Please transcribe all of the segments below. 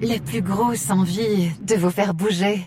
les plus grosses envies de vous faire bouger.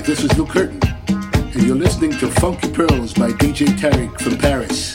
guys, this is Lou Curtin, and you're listening to Funky Pearls by DJ Tarek from Paris.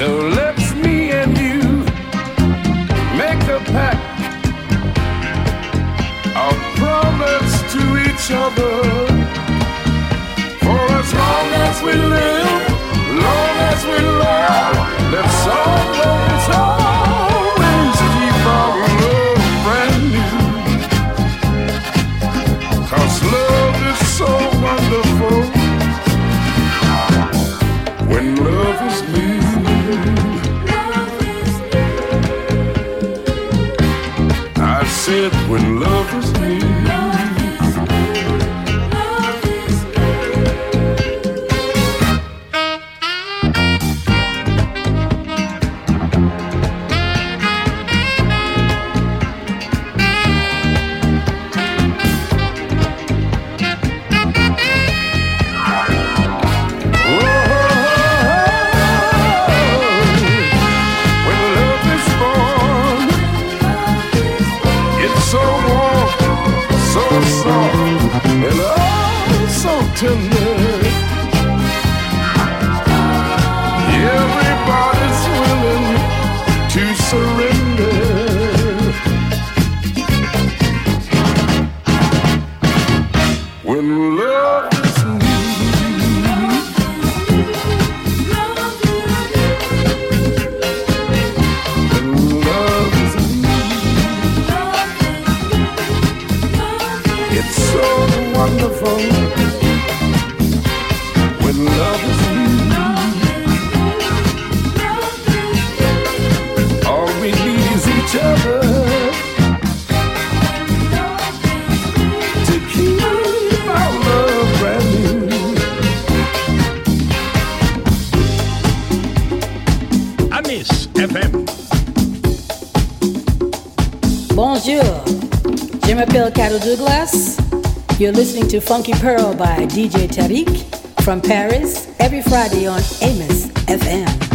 So let's me and you make a pact. A promise to each other. For as long as we live, long as we love, let's always love. You're listening to Funky Pearl by DJ Tarek from Paris every Friday on Amos FM.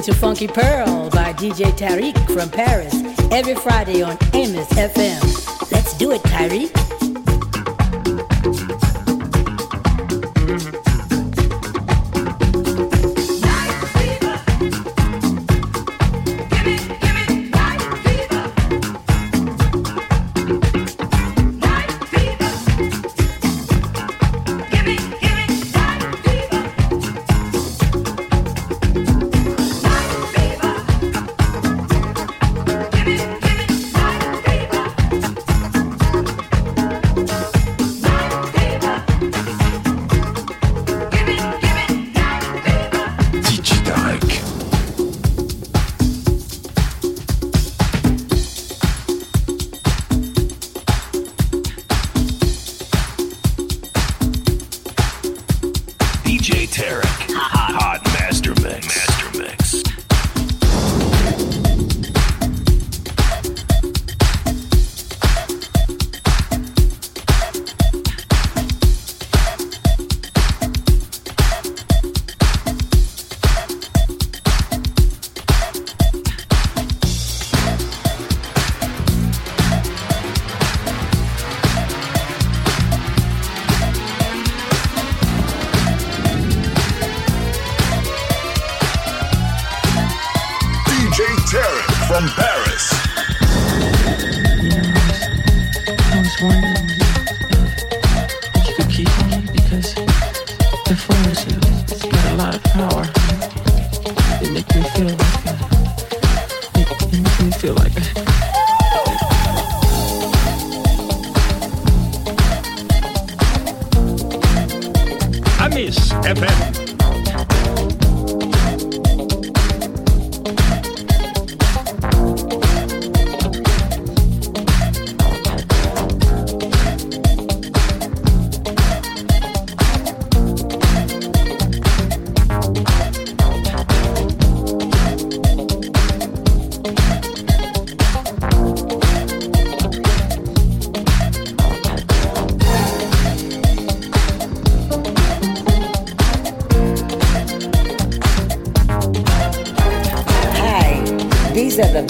Listening to Funky Pearl by DJ Tarek from Paris every Friday on Amos FM. Let's do it,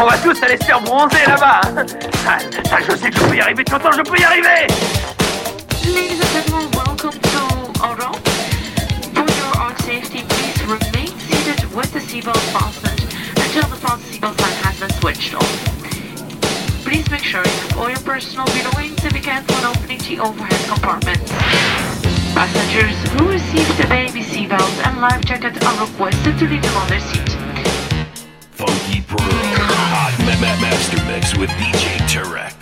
On va tous aller se faire bronzer là-bas hein. ah, ça, je sais que je peux y arriver, tu entends, je peux y arriver Ladies and gentlemen, welcome to Oro. For your own safety, please remain seated with the seatbelt fastened until the front seatbelt sign has been switched off. Please make sure you have all your personal belongings if you can't when opening the overhead compartments. Passengers who receive the baby seatbelt and life jacket are requested to leave them on their seat. Funky Pearl. Master Mix with DJ Tarek.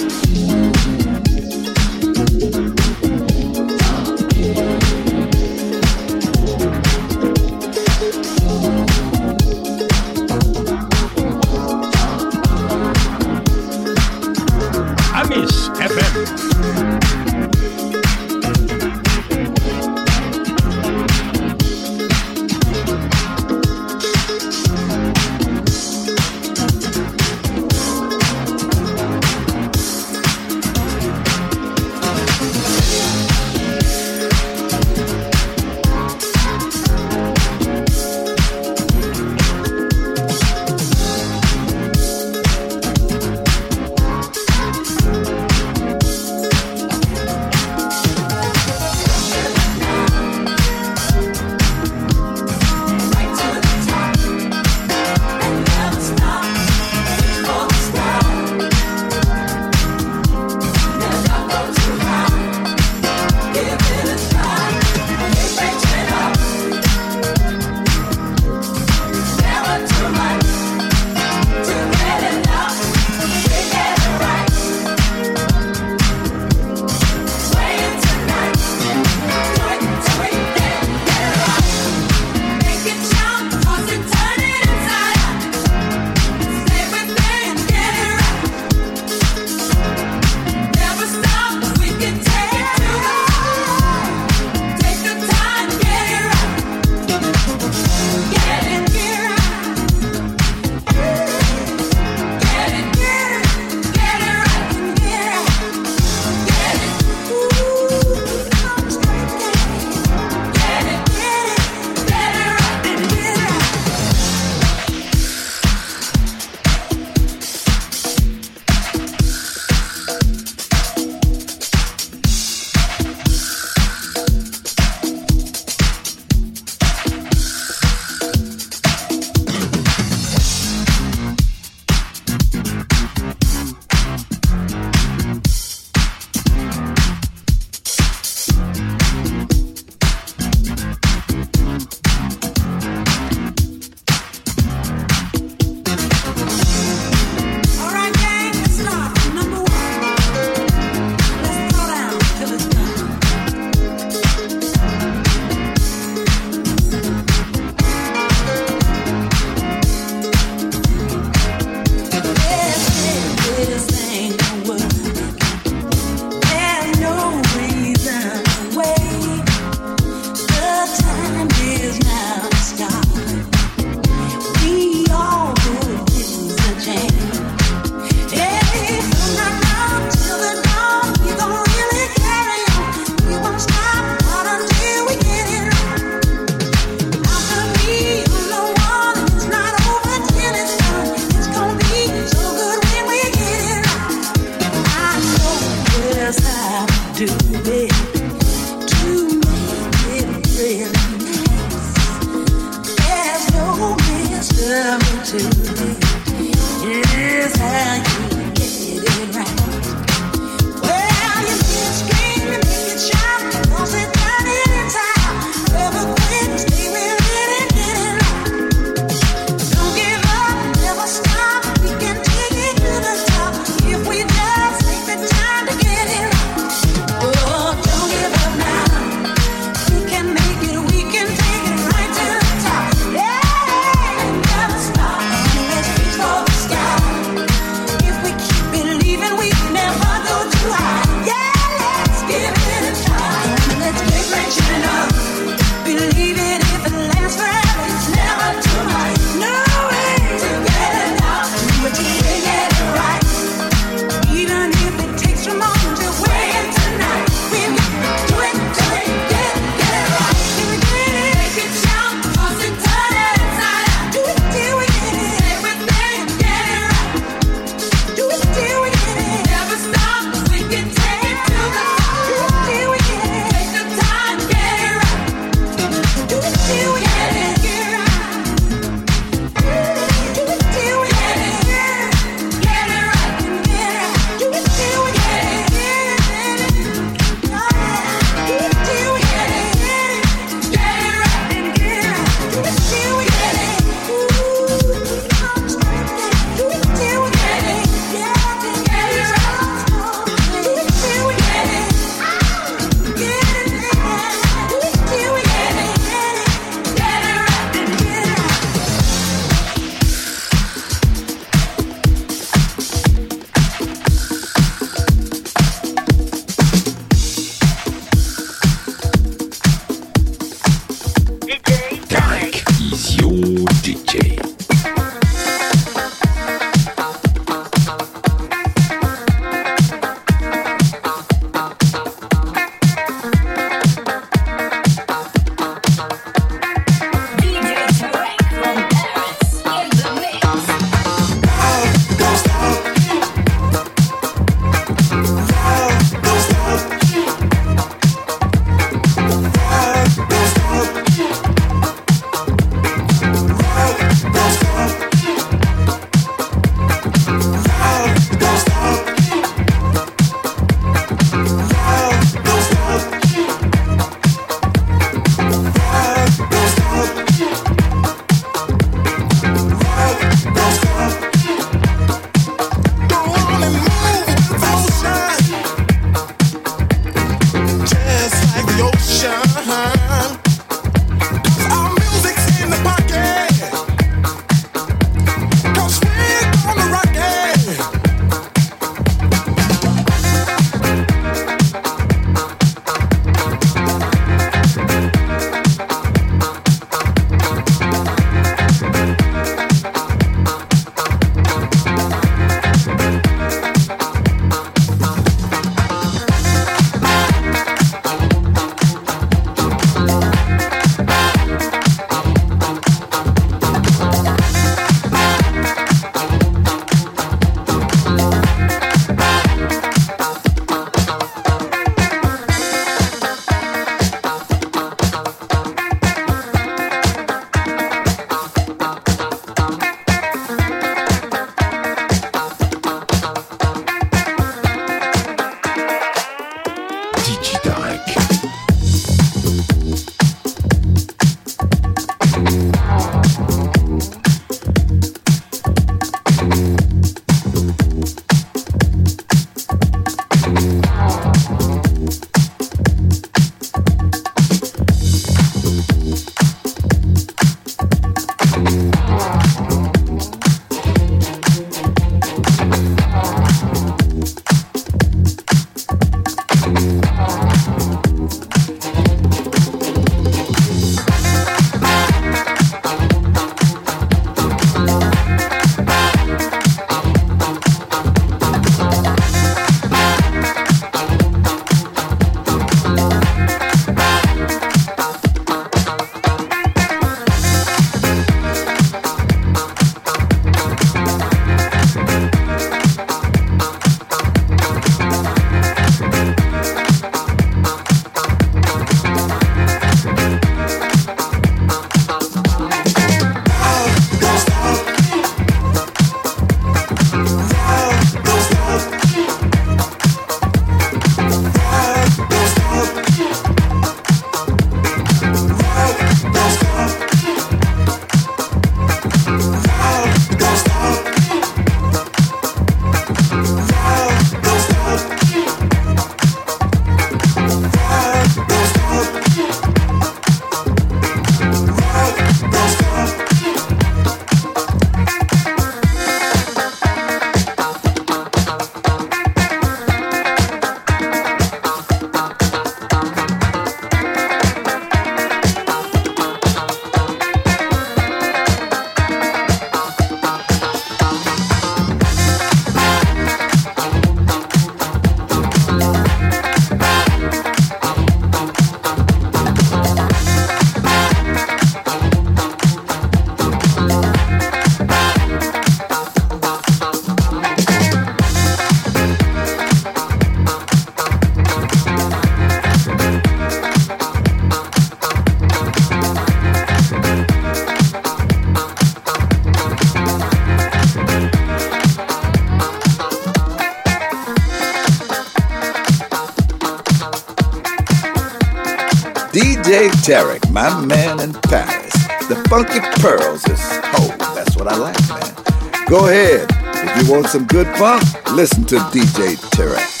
Tarek, my man in Paris. The Funky Pearls is, oh, that's what I like, man. Go ahead. If you want some good funk, listen to DJ Tarek.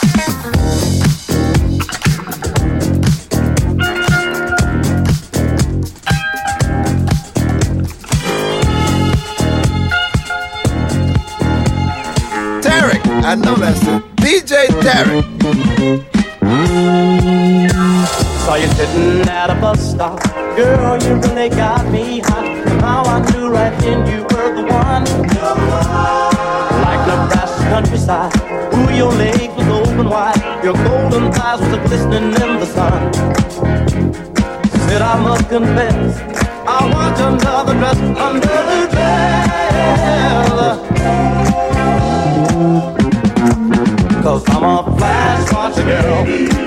I know that's it. DJ Tarek. Saw you sitting at a bus stop. Girl, you really got me hot. Somehow I knew right then you were the one. Like Nebraska countryside. Ooh, your legs was open wide. Your golden eyes was glistening in the sun. Said I must confess, I want another dress the veil. Cause I'm a flash watcher girl.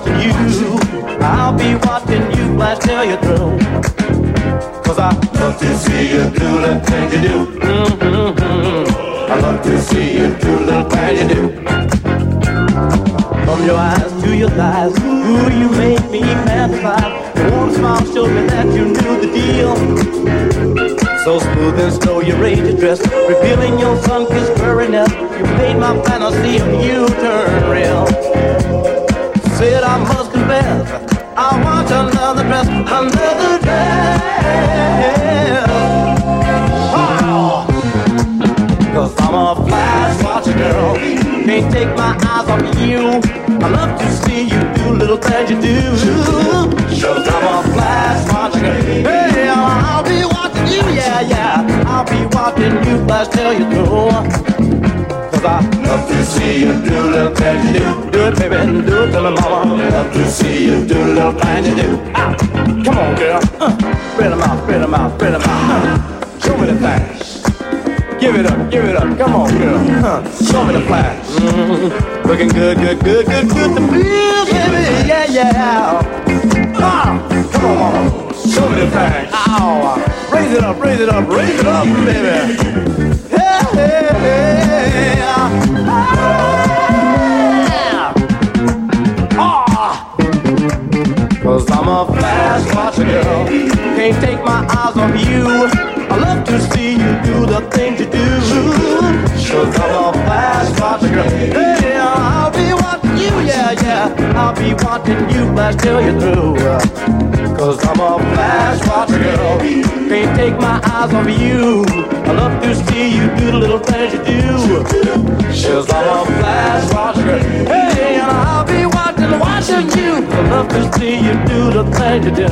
Watching you. I'll be watching you flash till you're through. Cause I love to see you do the things you do. Mm-hmm. I love to see you do the things you do. From your eyes to your thighs, ooh, you make me fantasize. Your warm smile showed me that you knew the deal. So So smooth and slow, you raise your dress, revealing your sun-kissed furriness. You made my fantasy of you turn real. Said I must confess, I want another dress, another dress. Cause I'm a flash watcher girl. Can't take my eyes off of you. I love to see you do little things you do. Cause I'm a flash watcher girl. Hey, I'll be watching you, yeah, yeah. I'll be watching you flash till you through. Cause I love to see you do little things you do. Do it, baby, do it to me, mama. Love to see you do little things you do. Ah, come on, girl. Uh, spread them out, spread them out, spread them out. Uh, show me the things. Give it up, give it up. Come on, girl. Huh. Show me the flash. Mm-hmm. Looking good, good, good, good, good to feel, baby. Yeah, yeah. Ah, come on, mama. Show me the flash. Ow. Raise it up, raise it up, raise it up, baby. Cause I'm a flash watcher girl. Can't take my eyes off you. I love to see you do the things you do. Cause I'm a girl. Hey, yeah. I'll be watching you flash till you're through. Cause I'm a flash watcher girl. Can't take my eyes off you. I love to see you do the little things you do. Cause I'm a flash watcher girl. Hey, and I'll be watching, watching you. I love to see you do the things you do.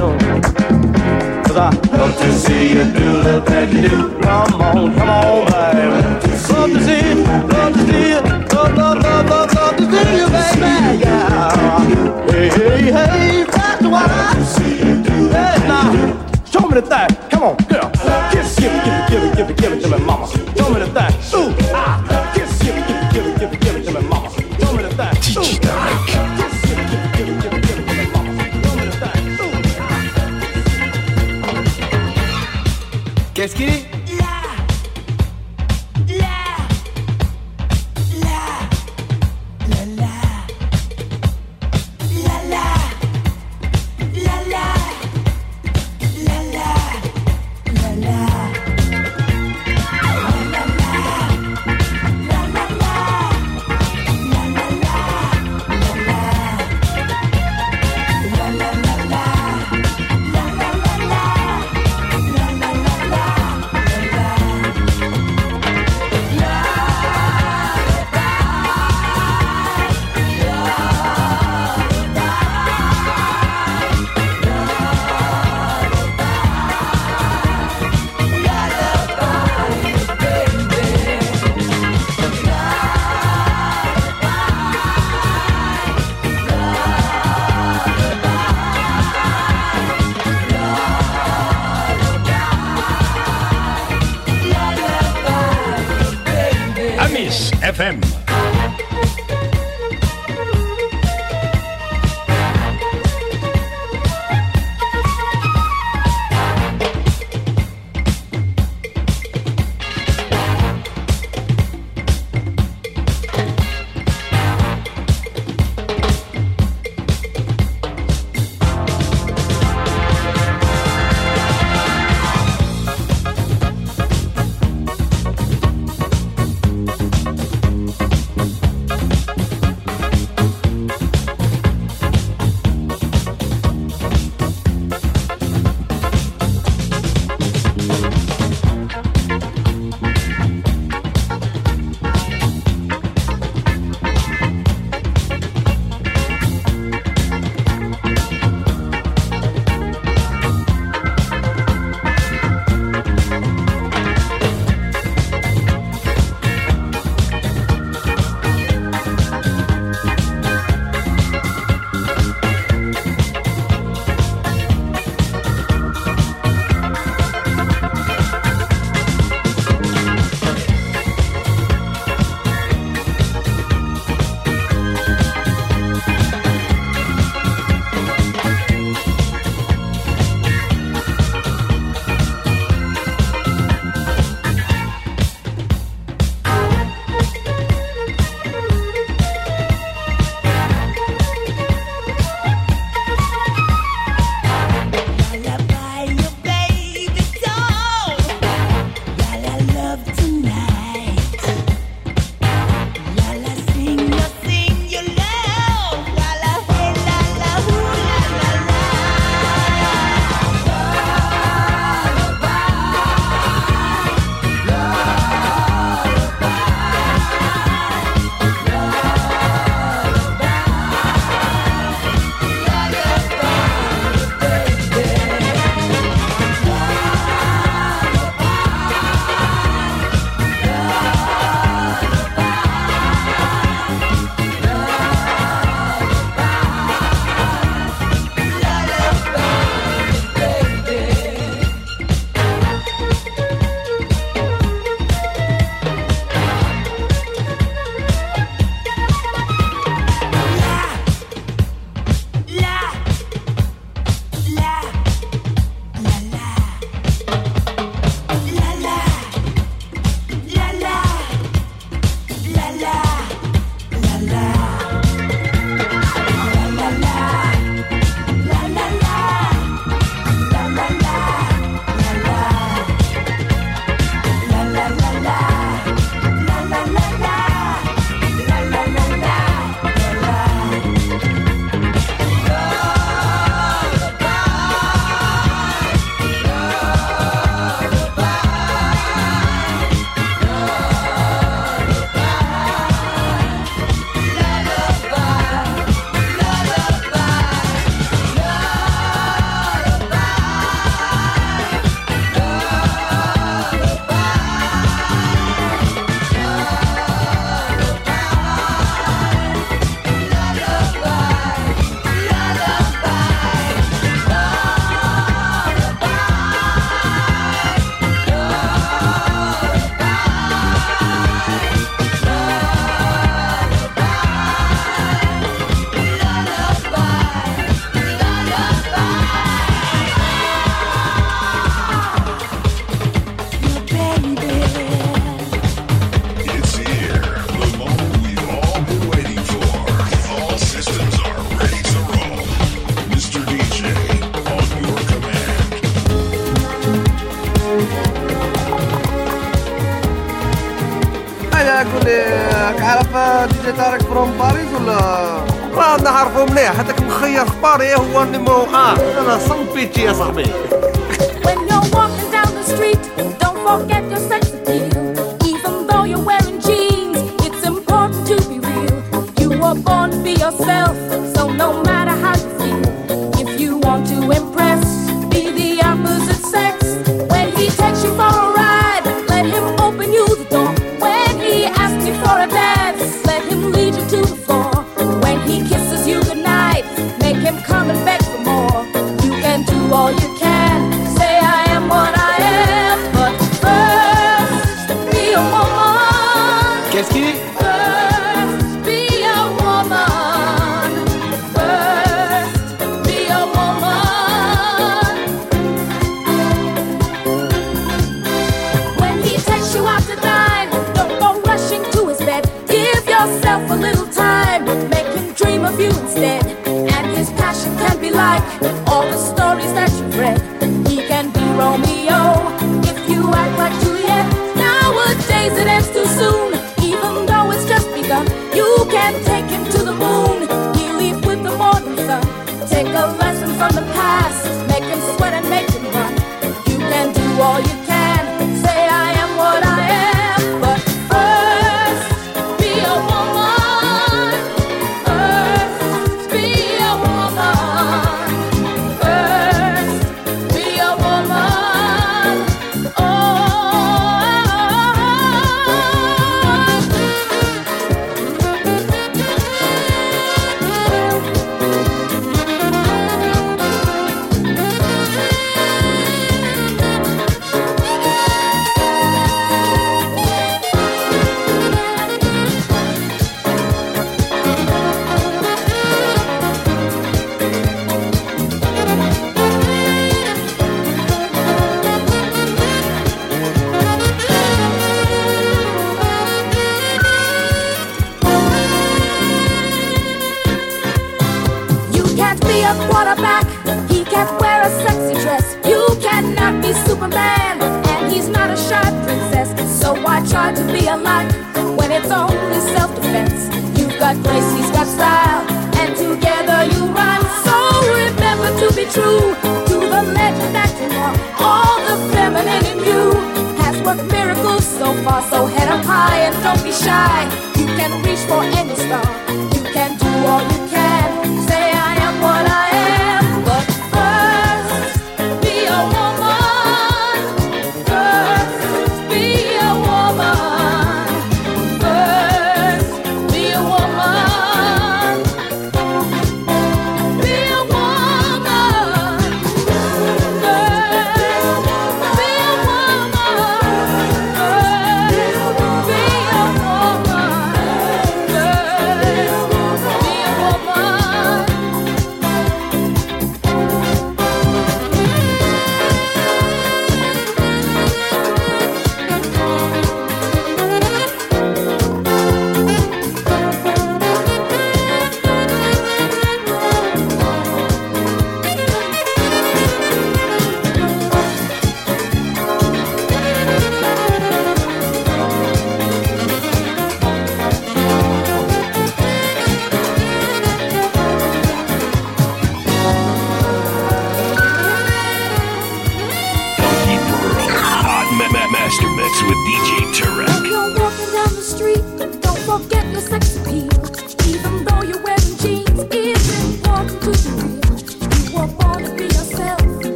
Cause I love to see you do the things you do. Come on, come on, baby. Love to see love to see. Love, love, love, love, love to see show me the thing. Come on, girl. Give, give it, give it, give it, give it, to me, mama. Show me the thing. Ah. Give, it, give it, give it, give it, to me, mama. Show me the thing. Qu'est-ce qu'il est? parejo, animal, ah, era São Piti essa vez. When you're walking down the street, don't forget your sense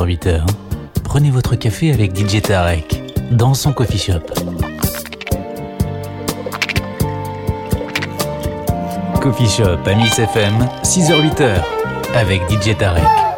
6h-8h, prenez votre café avec DJ Tarek dans son coffee shop. Coffee Shop à Miss FM, 6h-8h avec DJ Tarek.